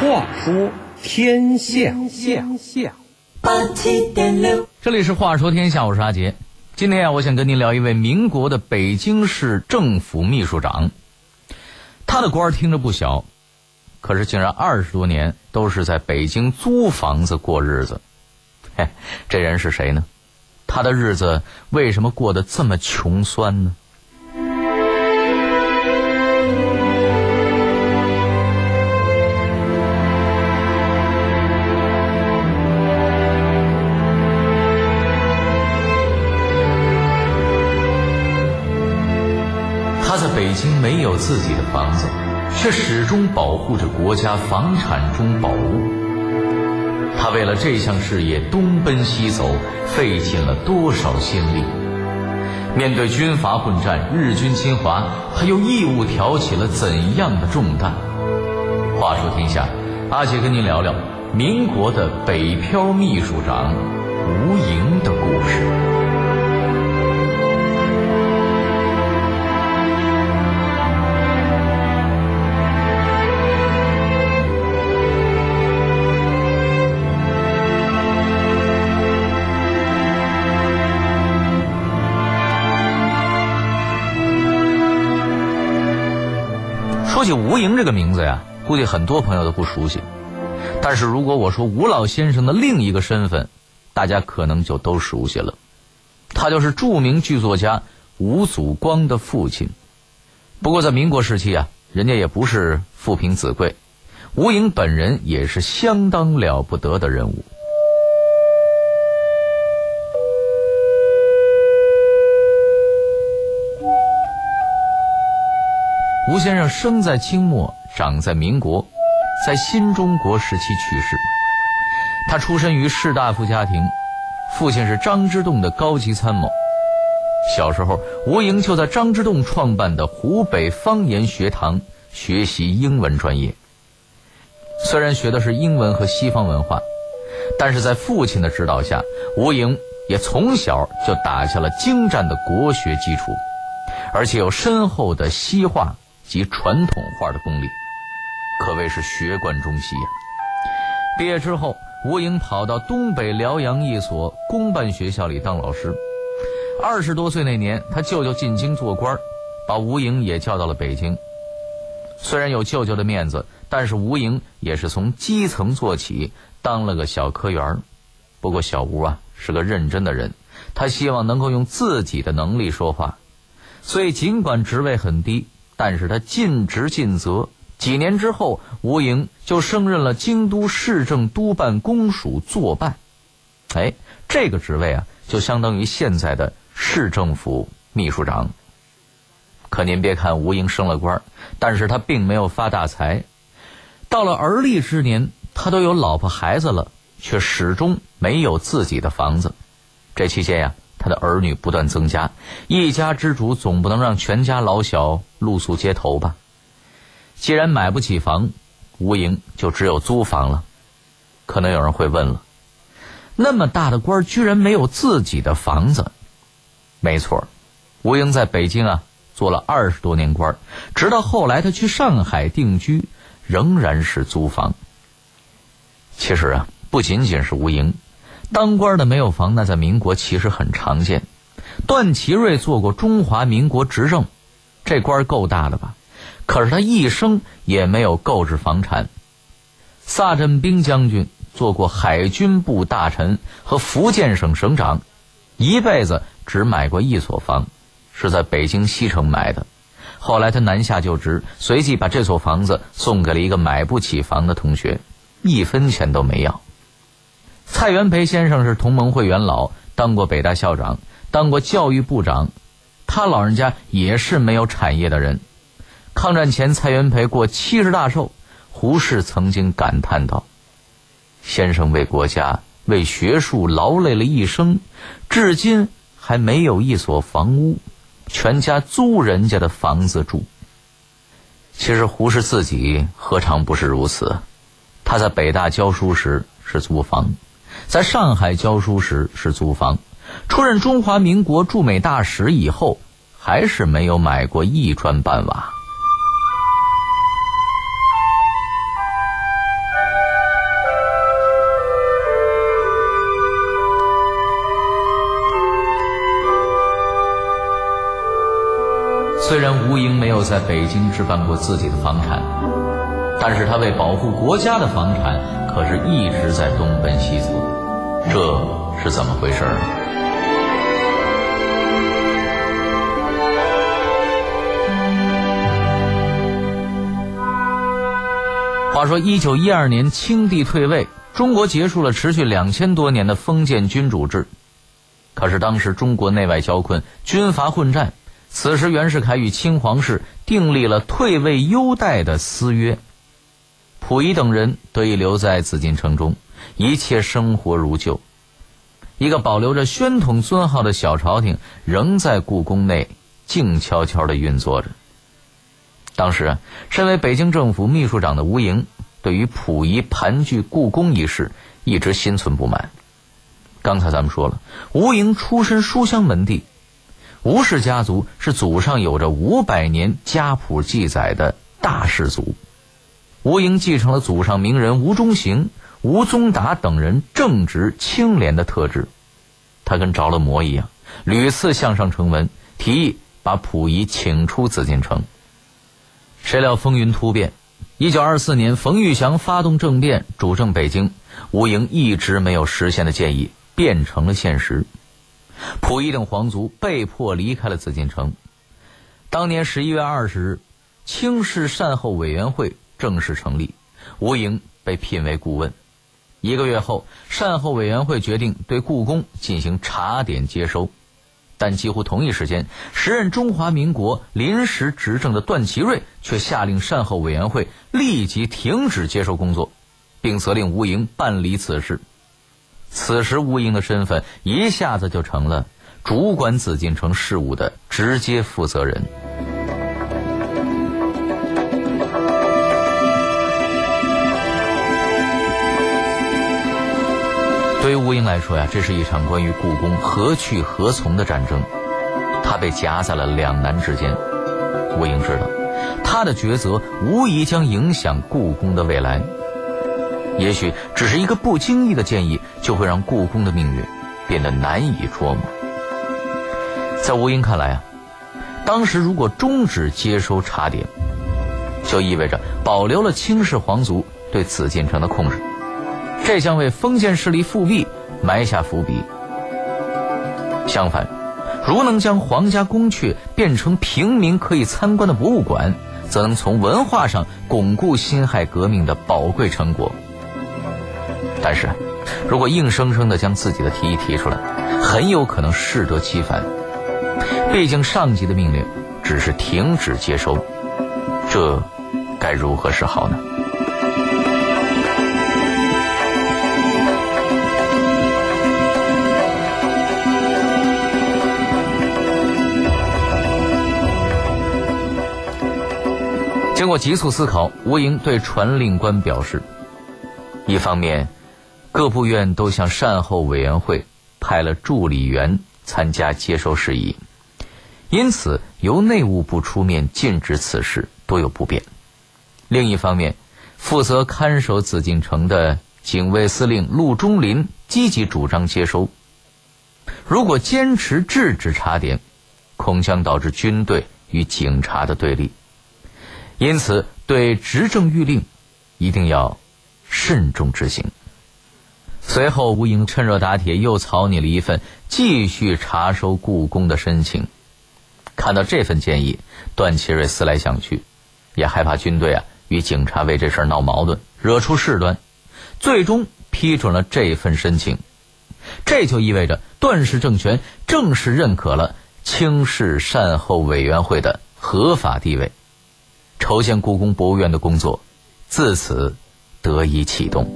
话说天下，八七点六，这里是《话说天下》，我是阿杰。今天啊，我想跟您聊一位民国的北京市政府秘书长。他的官听着不小，可是竟然二十多年都是在北京租房子过日子。嘿，这人是谁呢？他的日子为什么过得这么穷酸呢？北京没有自己的房子，却始终保护着国家房产中宝物。他为了这项事业东奔西走，费尽了多少心力？面对军阀混战、日军侵华，他又义务挑起了怎样的重担？话说天下，阿杰跟您聊聊民国的北漂秘书长吴莹的故事。说起吴莹这个名字呀，估计很多朋友都不熟悉。但是如果我说吴老先生的另一个身份，大家可能就都熟悉了。他就是著名剧作家吴祖光的父亲。不过在民国时期啊，人家也不是富贫子贵，吴莹本人也是相当了不得的人物。吴先生生在清末，长在民国，在新中国时期去世。他出身于士大夫家庭，父亲是张之洞的高级参谋。小时候，吴莹就在张之洞创办的湖北方言学堂学习英文专业。虽然学的是英文和西方文化，但是在父亲的指导下，吴莹也从小就打下了精湛的国学基础，而且有深厚的西化。及传统画的功力，可谓是学贯中西呀。毕业之后，吴莹跑到东北辽阳一所公办学校里当老师。二十多岁那年，他舅舅进京做官，把吴莹也叫到了北京。虽然有舅舅的面子，但是吴莹也是从基层做起，当了个小科员。不过小吴啊是个认真的人，他希望能够用自己的能力说话，所以尽管职位很低。但是他尽职尽责，几年之后，吴莹就升任了京都市政督办公署作办。哎，这个职位啊，就相当于现在的市政府秘书长。可您别看吴莹升了官，但是他并没有发大财。到了而立之年，他都有老婆孩子了，却始终没有自己的房子。这期间呀。的儿女不断增加，一家之主总不能让全家老小露宿街头吧？既然买不起房，吴莹就只有租房了。可能有人会问了，那么大的官居然没有自己的房子？没错，吴莹在北京啊做了二十多年官，直到后来他去上海定居，仍然是租房。其实啊，不仅仅是吴莹。当官的没有房，那在民国其实很常见。段祺瑞做过中华民国执政，这官够大的吧？可是他一生也没有购置房产。萨镇兵将军做过海军部大臣和福建省省长，一辈子只买过一所房，是在北京西城买的。后来他南下就职，随即把这所房子送给了一个买不起房的同学，一分钱都没要。蔡元培先生是同盟会元老，当过北大校长，当过教育部长。他老人家也是没有产业的人。抗战前，蔡元培过七十大寿，胡适曾经感叹道：“先生为国家、为学术劳累了一生，至今还没有一所房屋，全家租人家的房子住。”其实胡适自己何尝不是如此？他在北大教书时是租房。在上海教书时是租房。出任中华民国驻美大使以后还是没有买过一砖半瓦。虽然吴英没有在北京置办过自己的房产但是他为保护国家的房产可是一直在东奔西走。这是怎么回事？话说，一九一二年，清帝退位，中国结束了持续两千多年的封建君主制。可是当时中国内外交困，军阀混战。此时袁世凯与清皇室订立了退位优待的私约，溥仪等人得以留在紫禁城中，一切生活如旧。一个保留着宣统尊号的小朝廷，仍在故宫内静悄悄地运作着。当时，身为北京政府秘书长的吴莹，对于溥仪盘踞故宫一事一直心存不满。刚才咱们说了，吴莹出身书香门第，吴氏家族是祖上有着五百年家谱记载的大氏族。吴莹继承了祖上名人吴中行、吴宗达等人正直清廉的特质，他跟着了魔一样，屡次向上呈文，提议把溥仪请出紫禁城。谁料风云突变，一九二四年，冯玉祥发动政变，主政北京。吴莹一直没有实现的建议变成了现实，溥仪等皇族被迫离开了紫禁城。当年十一月二十日，清室善后委员会正式成立，吴莹被聘为顾问。一个月后，善后委员会决定对故宫进行查点接收。但几乎同一时间，时任中华民国临时执政的段祺瑞却下令善后委员会立即停止接收工作，并责令吴莹办理此事。此时，吴莹的身份一下子就成了主管紫禁城事务的直接负责人。对于吴英来说呀，这是一场关于故宫何去何从的战争，他被夹在了两难之间。吴英知道，他的抉择无疑将影响故宫的未来。也许只是一个不经意的建议，就会让故宫的命运变得难以捉摸。在吴英看来啊，当时如果终止接收茶点，就意味着保留了清室皇族对紫禁城的控制。这将为封建势力复辟埋下伏笔。相反，如能将皇家宫阙变成平民可以参观的博物馆，则能从文化上巩固辛亥革命的宝贵成果。但是，如果硬生生的将自己的提议提出来，很有可能适得其反。毕竟上级的命令只是停止接收，这该如何是好呢？急速思考，吴莹对传令官表示：一方面，各部院都向善后委员会派了助理员参加接收事宜，因此由内务部出面禁止此事，多有不便；另一方面，负责看守紫禁城的警卫司令陆中林积极主张接收。如果坚持制止查点，恐将导致军队与警察的对立。因此，对执政谕令，一定要慎重执行。随后，吴英趁热打铁，又草拟了一份继续查收故宫的申请。看到这份建议，段祺瑞思来想去，也害怕军队啊与警察为这事闹矛盾，惹出事端，最终批准了这份申请。这就意味着段氏政权正式认可了清室善后委员会的合法地位。筹建故宫博物院的工作，自此得以启动。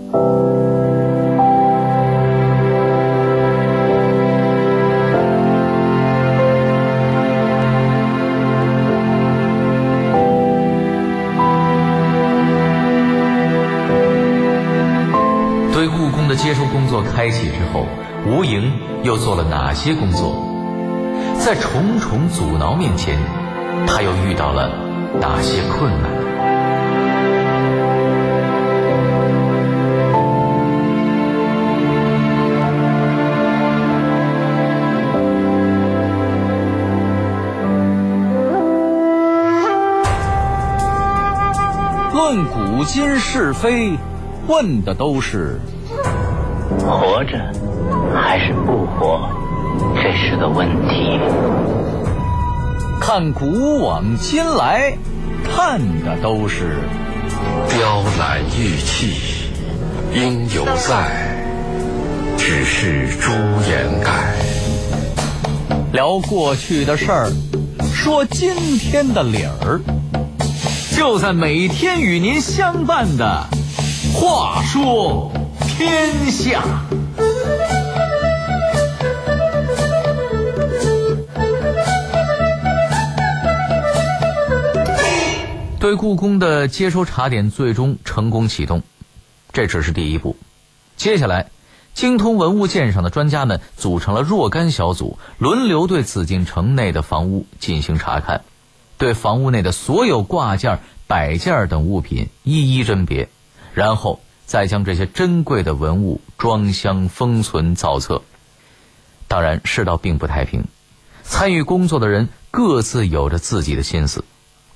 对故宫的接收工作开启之后，吴莹又做了哪些工作？在重重阻挠面前，他又遇到了。哪些困难？论古今是非，问的都是活着还是不活，这是个问题。看古往今来，看的都是雕栏玉砌应犹在，只是朱颜改。聊过去的事儿，说今天的理儿，就在每天与您相伴的《话说天下》。对故宫的接收查点最终成功启动，这只是第一步，接下来。精通文物鉴赏的专家们组成了若干小组，轮流对紫禁城内的房屋进行查看，对房屋内的所有挂件、摆件等物品一一甄别，然后再将这些珍贵的文物装箱封存造册。当然，世道并不太平，参与工作的人各自有着自己的心思，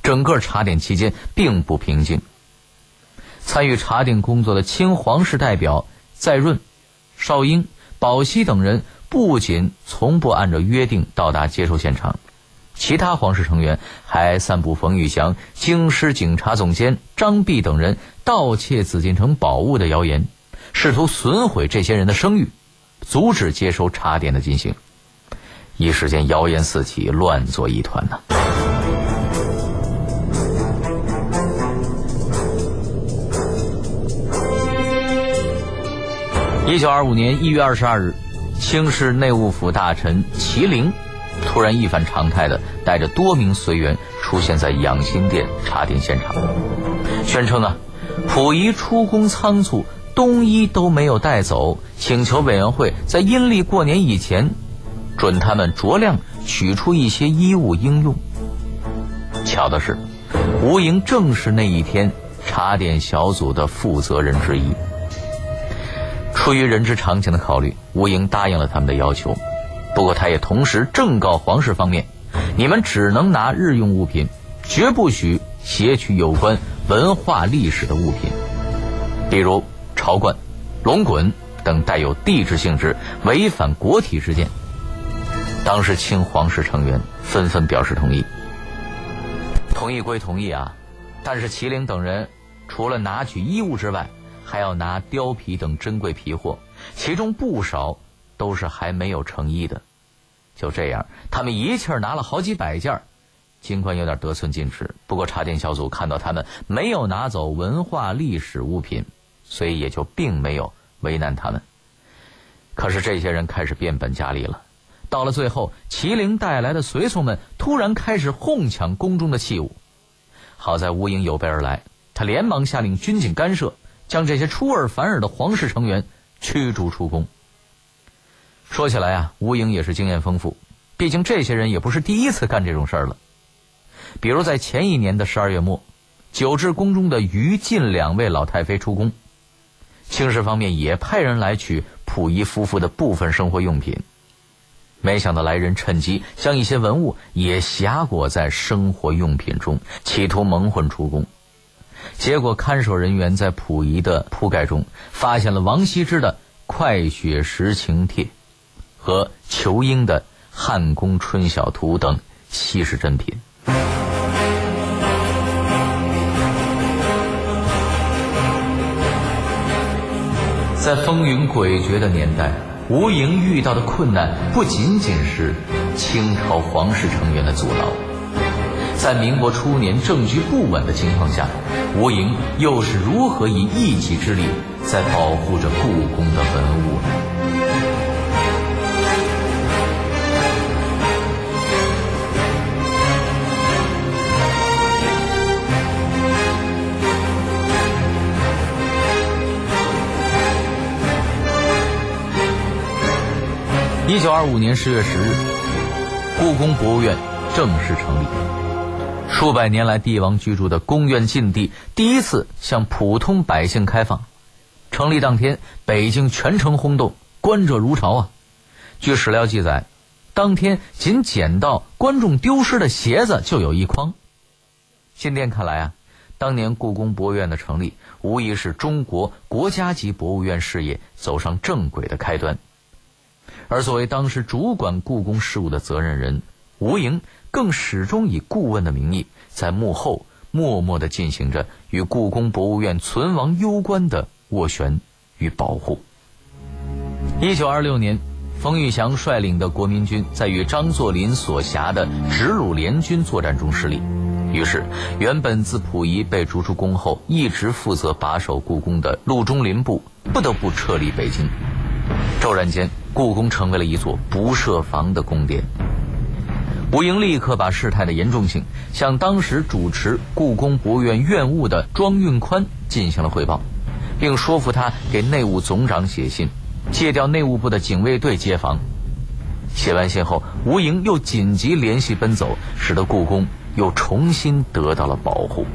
整个查点期间并不平静。参与查点工作的清皇室代表在润。邵英、宝熙等人不仅从不按照约定到达接收现场，其他皇室成员还散布冯玉祥、京师警察总监张弼等人盗窃紫禁城宝物的谣言，试图损毁这些人的声誉，阻止接收茶点的进行。一时间，谣言四起，乱作一团呐。一九二五年一月二十二日，清室内务府大臣麒麟突然一反常态的带着多名随员出现在养心殿查点现场，宣称啊，溥仪出宫仓促，冬衣都没有带走，请求委员会在阴历过年以前准他们酌量取出一些衣物应用。巧的是，吴莹正是那一天查点小组的负责人之一。出于人之常情的考虑，吴英答应了他们的要求。不过，他也同时正告皇室方面：你们只能拿日用物品，绝不许携取有关文化历史的物品，比如朝冠、龙滚等带有帝制性质、违反国体之件。当时，清皇室成员纷纷表示同意。同意归同意啊，但是麒麟等人除了拿取衣物之外，还要拿貂皮等珍贵皮货，其中不少都是还没有成衣的。就这样，他们一气儿拿了好几百件儿尽管有点得寸进尺，不过查店小组看到他们没有拿走文化历史物品，所以也就并没有为难他们。可是这些人开始变本加厉了。到了最后，麒麟带来的随从们突然开始哄抢宫中的器物。好在吴英有备而来，他连忙下令军警干涉。将这些出尔反尔的皇室成员驱逐出宫。说起来啊，吴莹也是经验丰富，毕竟这些人也不是第一次干这种事儿了。比如在前一年的十二月末，久治宫中的于禁两位老太妃出宫，清室方面也派人来取溥仪夫妇的部分生活用品，没想到来人趁机将一些文物也挟裹在生活用品中，企图蒙混出宫。结果，看守人员在溥仪的铺盖中发现了王羲之的《快雪时晴帖》和仇英的《汉宫春晓图》等稀世珍品。在风云诡谲的年代，吴莹遇到的困难不仅仅是清朝皇室成员的阻挠。在民国初年政局不稳的情况下，吴莹又是如何以一己之力在保护着故宫的文物呢？一九二五年十月十日，故宫博物院正式成立。数百年来，帝王居住的宫苑禁地第一次向普通百姓开放。成立当天，北京全城轰动，观者如潮啊！据史料记载，当天仅捡到观众丢失的鞋子就有一筐。进店看来啊，当年故宫博物院的成立，无疑是中国国家级博物院事业走上正轨的开端。而作为当时主管故宫事务的责任人，吴莹更始终以顾问的名义，在幕后默默地进行着与故宫博物院存亡攸关的斡旋与保护。一九二六年，冯玉祥率领的国民军在与张作霖所辖的直鲁联军作战中失利，于是原本自溥仪被逐出宫后，一直负责把守故宫的陆中林部不得不撤离北京。骤然间，故宫成为了一座不设防的宫殿。吴英立刻把事态的严重性向当时主持故宫博物院院务的庄运宽进行了汇报，并说服他给内务总长写信，借调内务部的警卫队接防。写完信后，吴莹又紧急联系奔走，使得故宫又重新得到了保护。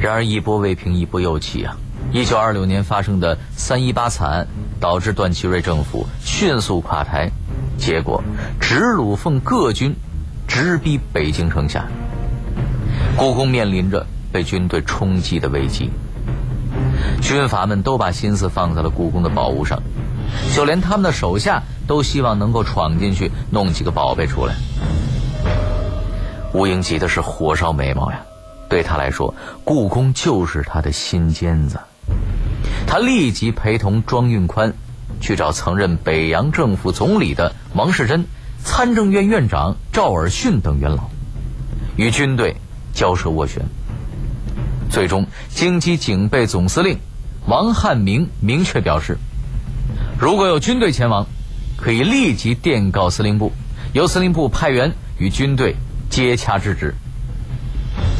然而一波未平一波又起啊！一九二六年发生的三一八惨案，导致段祺瑞政府迅速垮台，结果直鲁奉各军直逼北京城下，故宫面临着被军队冲击的危机。军阀们都把心思放在了故宫的宝物上，就连他们的手下都希望能够闯进去弄几个宝贝出来。吴英急的是火烧眉毛呀，对他来说，故宫就是他的心尖子。他立即陪同庄运宽去找曾任北洋政府总理的王世贞、参政院院长赵尔巽等元老，与军队交涉斡旋。最终，京畿警备总司令王汉明明确表示，如果有军队前往，可以立即电告司令部，由司令部派员与军队接洽制止。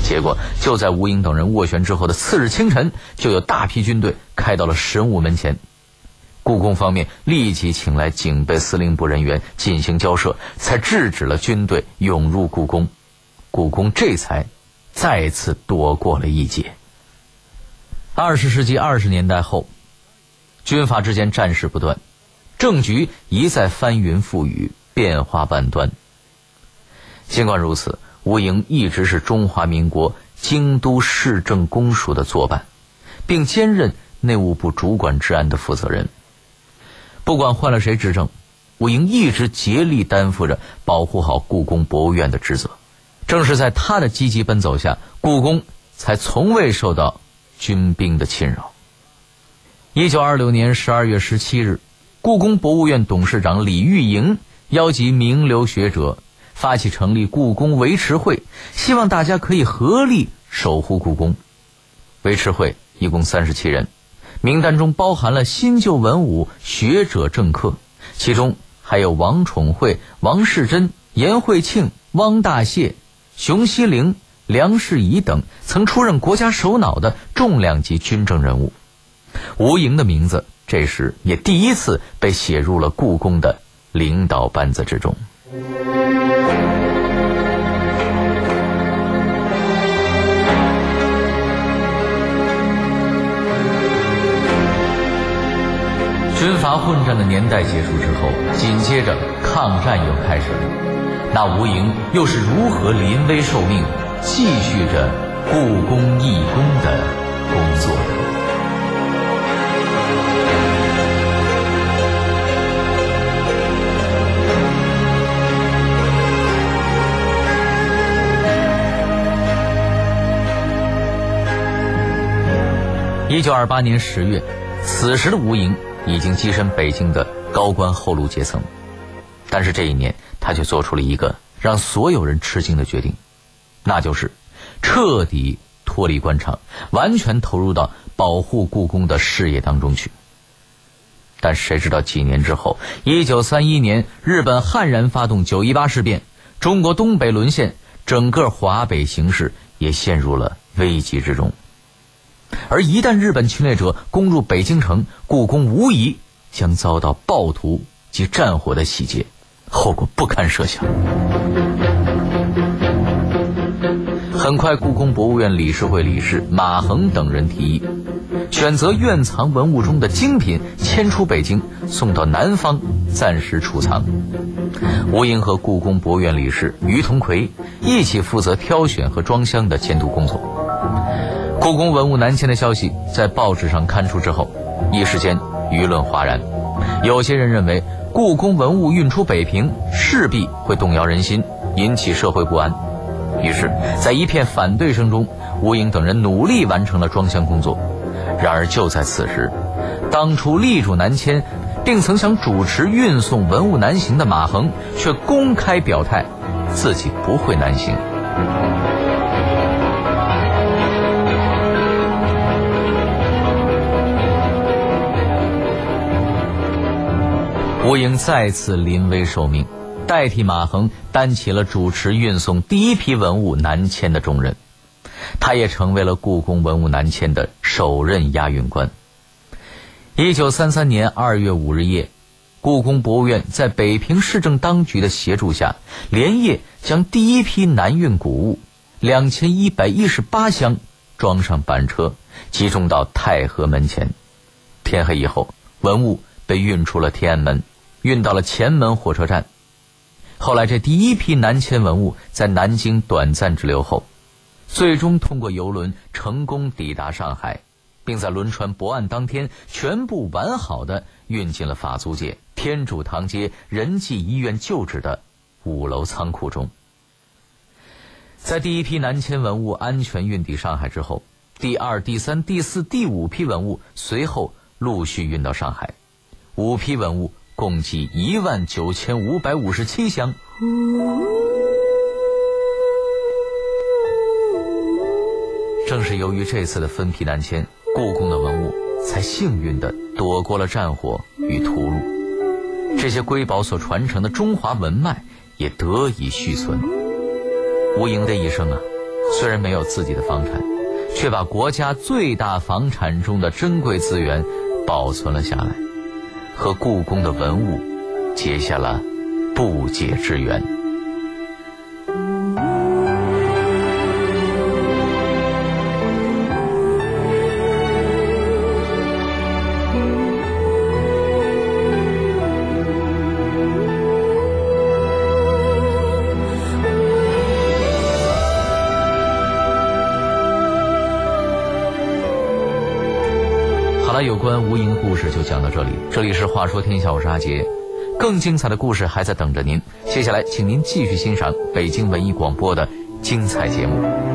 结果就在吴英等人斡旋之后的次日清晨，就有大批军队开到了神武门前。故宫方面立即请来警备司令部人员进行交涉，才制止了军队涌入故宫。故宫这才再次躲过了一劫。二十世纪二十年代后，军阀之间战事不断，政局一再翻云覆雨，变化万端。尽管如此。吴莹一直是中华民国京都市政公署的坐办，并兼任内务部主管治安的负责人。不管换了谁执政，我应一直竭力担负着保护好故宫博物院的职责。正是在他的积极奔走下，故宫才从未受到军兵的侵扰。一九二六年十二月十七日，故宫博物院董事长李玉莹邀集名流学者。发起成立故宫维持会，希望大家可以合力守护故宫。维持会一共三十七人，名单中包含了新旧文武、学者、政客，其中还有王宠惠、王世贞、颜惠庆、汪大燮、熊希龄、梁士仪等曾出任国家首脑的重量级军政人物。吴莹的名字这时也第一次被写入了故宫的领导班子之中。军阀混战的年代结束之后，紧接着抗战又开始了。那吴莹又是如何临危受命，继续着故宫义工的工作的？一九二八年十月，此时的吴莹。已经跻身北京的高官厚禄阶层，但是这一年他却做出了一个让所有人吃惊的决定，那就是彻底脱离官场，完全投入到保护故宫的事业当中去。但谁知道几年之后，一九三一年，日本悍然发动九一八事变，中国东北沦陷，整个华北形势也陷入了危机之中。而一旦日本侵略者攻入北京城，故宫无疑将遭到暴徒及战火的洗劫，后果不堪设想。很快，故宫博物院理事会理事马衡等人提议，选择院藏文物中的精品迁出北京，送到南方暂时储藏。吴英和故宫博物院理事于同奎一起负责挑选和装箱的监督工作。故宫文物南迁的消息在报纸上刊出之后，一时间舆论哗然。有些人认为，故宫文物运出北平势必会动摇人心，引起社会不安。于是，在一片反对声中，吴英等人努力完成了装箱工作。然而，就在此时，当初力主南迁，并曾想主持运送文物南行的马衡，却公开表态，自己不会南行。吴英再次临危受命，代替马衡担起了主持运送第一批文物南迁的重任。他也成为了故宫文物南迁的首任押运官。一九三三年二月五日夜，故宫博物院在北平市政当局的协助下，连夜将第一批南运古物两千一百一十八箱装上板车，集中到太和门前。天黑以后，文物被运出了天安门。运到了前门火车站。后来，这第一批南迁文物在南京短暂滞留后，最终通过邮轮成功抵达上海，并在轮船泊岸当天全部完好的运进了法租界天主堂街仁济医院旧址的五楼仓库中。在第一批南迁文物安全运抵上海之后，第二、第三、第四、第五批文物随后陆续运到上海，五批文物。共计一万九千五百五十七箱。正是由于这次的分批南迁，故宫的文物才幸运的躲过了战火与屠戮，这些瑰宝所传承的中华文脉也得以续存。吴莹的一生啊，虽然没有自己的房产，却把国家最大房产中的珍贵资源保存了下来。和故宫的文物结下了不解之缘。有关吴莹故事就讲到这里。这里是《话说天下》，我是阿杰。更精彩的故事还在等着您。接下来，请您继续欣赏北京文艺广播的精彩节目。